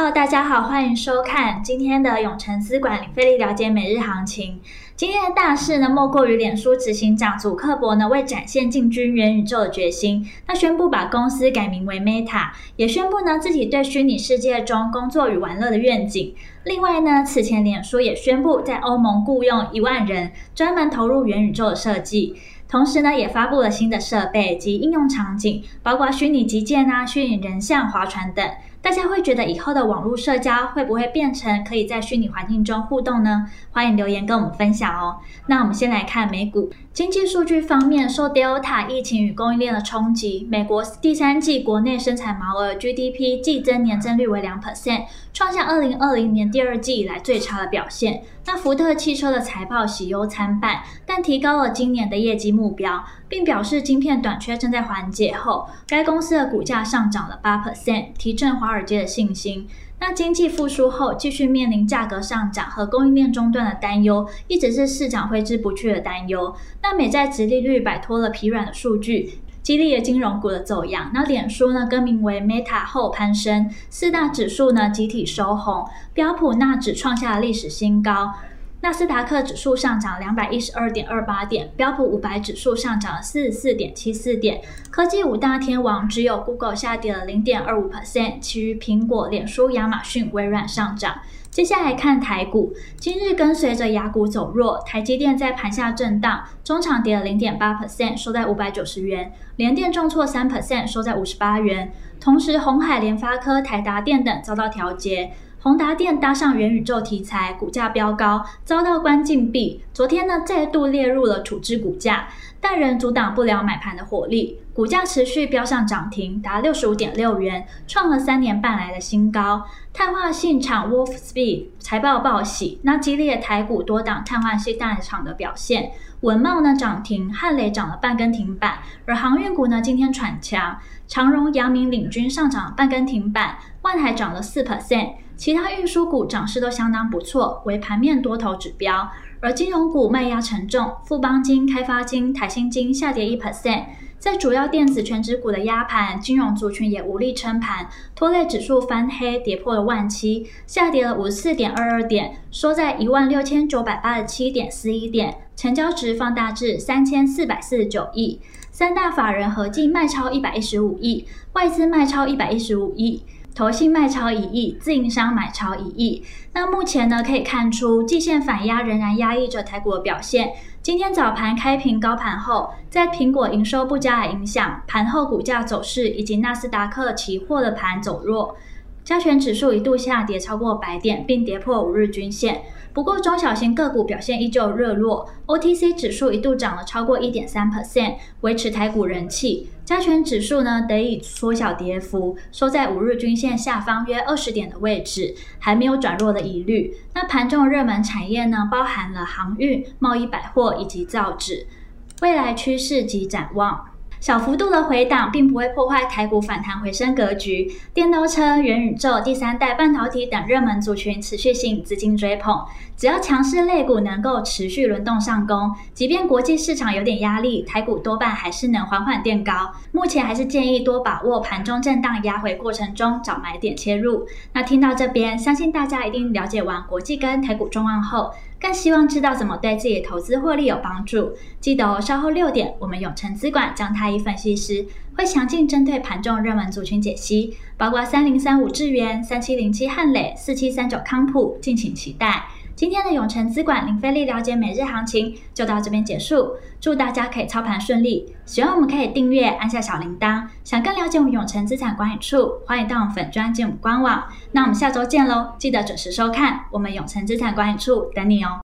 Hello，大家好，欢迎收看今天的永诚资管零费力了解每日行情。今天的大事呢，莫过于脸书执行长祖克伯呢，为展现进军元宇宙的决心，他宣布把公司改名为 Meta，也宣布呢自己对虚拟世界中工作与玩乐的愿景。另外呢，此前脸书也宣布在欧盟雇佣一万人，专门投入元宇宙的设计。同时呢，也发布了新的设备及应用场景，包括虚拟击剑啊、虚拟人像、划船等。大家会觉得以后的网络社交会不会变成可以在虚拟环境中互动呢？欢迎留言跟我们分享哦。那我们先来看美股经济数据方面，受 Delta 疫情与供应链的冲击，美国第三季国内生产毛额 GDP 季增年增率为两 percent，创下二零二零年第二季以来最差的表现。那福特汽车的财报喜忧参半，但提高了今年的业绩目标，并表示晶片短缺正在缓解后，该公司的股价上涨了八 percent，提振华尔街的信心。那经济复苏后，继续面临价格上涨和供应链中断的担忧，一直是市场挥之不去的担忧。那美债殖利率摆脱了疲软的数据，激励了金融股的走样。那脸书呢更名为 Meta 后攀升，四大指数呢集体收红，标普纳指创下了历史新高。纳斯达克指数上涨两百一十二点二八点，标普五百指数上涨了四十四点七四点。科技五大天王只有 Google 下跌了零点二五 percent，其余苹果、脸书、亚马逊、微软上涨。接下来看台股，今日跟随着亚股走弱，台积电在盘下震荡，中场跌了零点八 percent，收在五百九十元；联电重挫三 percent，收在五十八元。同时，鸿海、联发科、台达电等遭到调节。宏达电搭上元宇宙题材，股价飙高，遭到关禁闭。昨天呢，再度列入了处置股价，但仍阻挡不了买盘的火力，股价持续飙上涨停，达六十五点六元，创了三年半来的新高。碳化性厂 Wolfspeed 财报报喜，那激励台股多档碳化矽大厂的表现。文茂呢涨停，汉磊涨了半根停板，而航运股呢今天喘强，长荣、阳明领军上涨半根停板，万海涨了四 percent。其他运输股涨势都相当不错，为盘面多头指标。而金融股卖压沉重，富邦金、开发金、台新金下跌一 percent。在主要电子权值股的压盘，金融族群也无力撑盘，拖累指数翻黑，跌破了万七，下跌了五十四点二二点，收在一万六千九百八十七点四一点，成交值放大至三千四百四十九亿。三大法人合计卖超一百一十五亿，外资卖超一百一十五亿。投信卖超一亿，自营商买超一亿。那目前呢，可以看出季线反压仍然压抑着台股的表现。今天早盘开平高盘后，在苹果营收不佳的影响，盘后股价走势以及纳斯达克期货的盘走弱。加权指数一度下跌超过百点，并跌破五日均线。不过中小型个股表现依旧热络，OTC 指数一度涨了超过一点三 percent，维持台股人气。加权指数呢得以缩小跌幅，收在五日均线下方约二十点的位置，还没有转弱的疑虑。那盘中热门产业呢，包含了航运、贸易百货以及造纸，未来趋势及展望。小幅度的回档并不会破坏台股反弹回升格局。电动车、元宇宙、第三代半导体等热门族群持续吸引资金追捧。只要强势类股能够持续轮动上攻，即便国际市场有点压力，台股多半还是能缓缓垫高。目前还是建议多把握盘中震荡压回过程中找买点切入。那听到这边，相信大家一定了解完国际跟台股状况后，更希望知道怎么对自己的投资获利有帮助。记得哦，稍后六点，我们永诚资管将太一分析师会详尽针对盘中热门族群解析，包括三零三五智源、三七零七汉磊、四七三九康普，敬请期待。今天的永诚资管零费力了解每日行情就到这边结束，祝大家可以操盘顺利。喜欢我们可以订阅，按下小铃铛。想更了解我们永诚资产管理处，欢迎到我们粉专进我们官网。那我们下周见喽，记得准时收看，我们永诚资产管理处等你哦。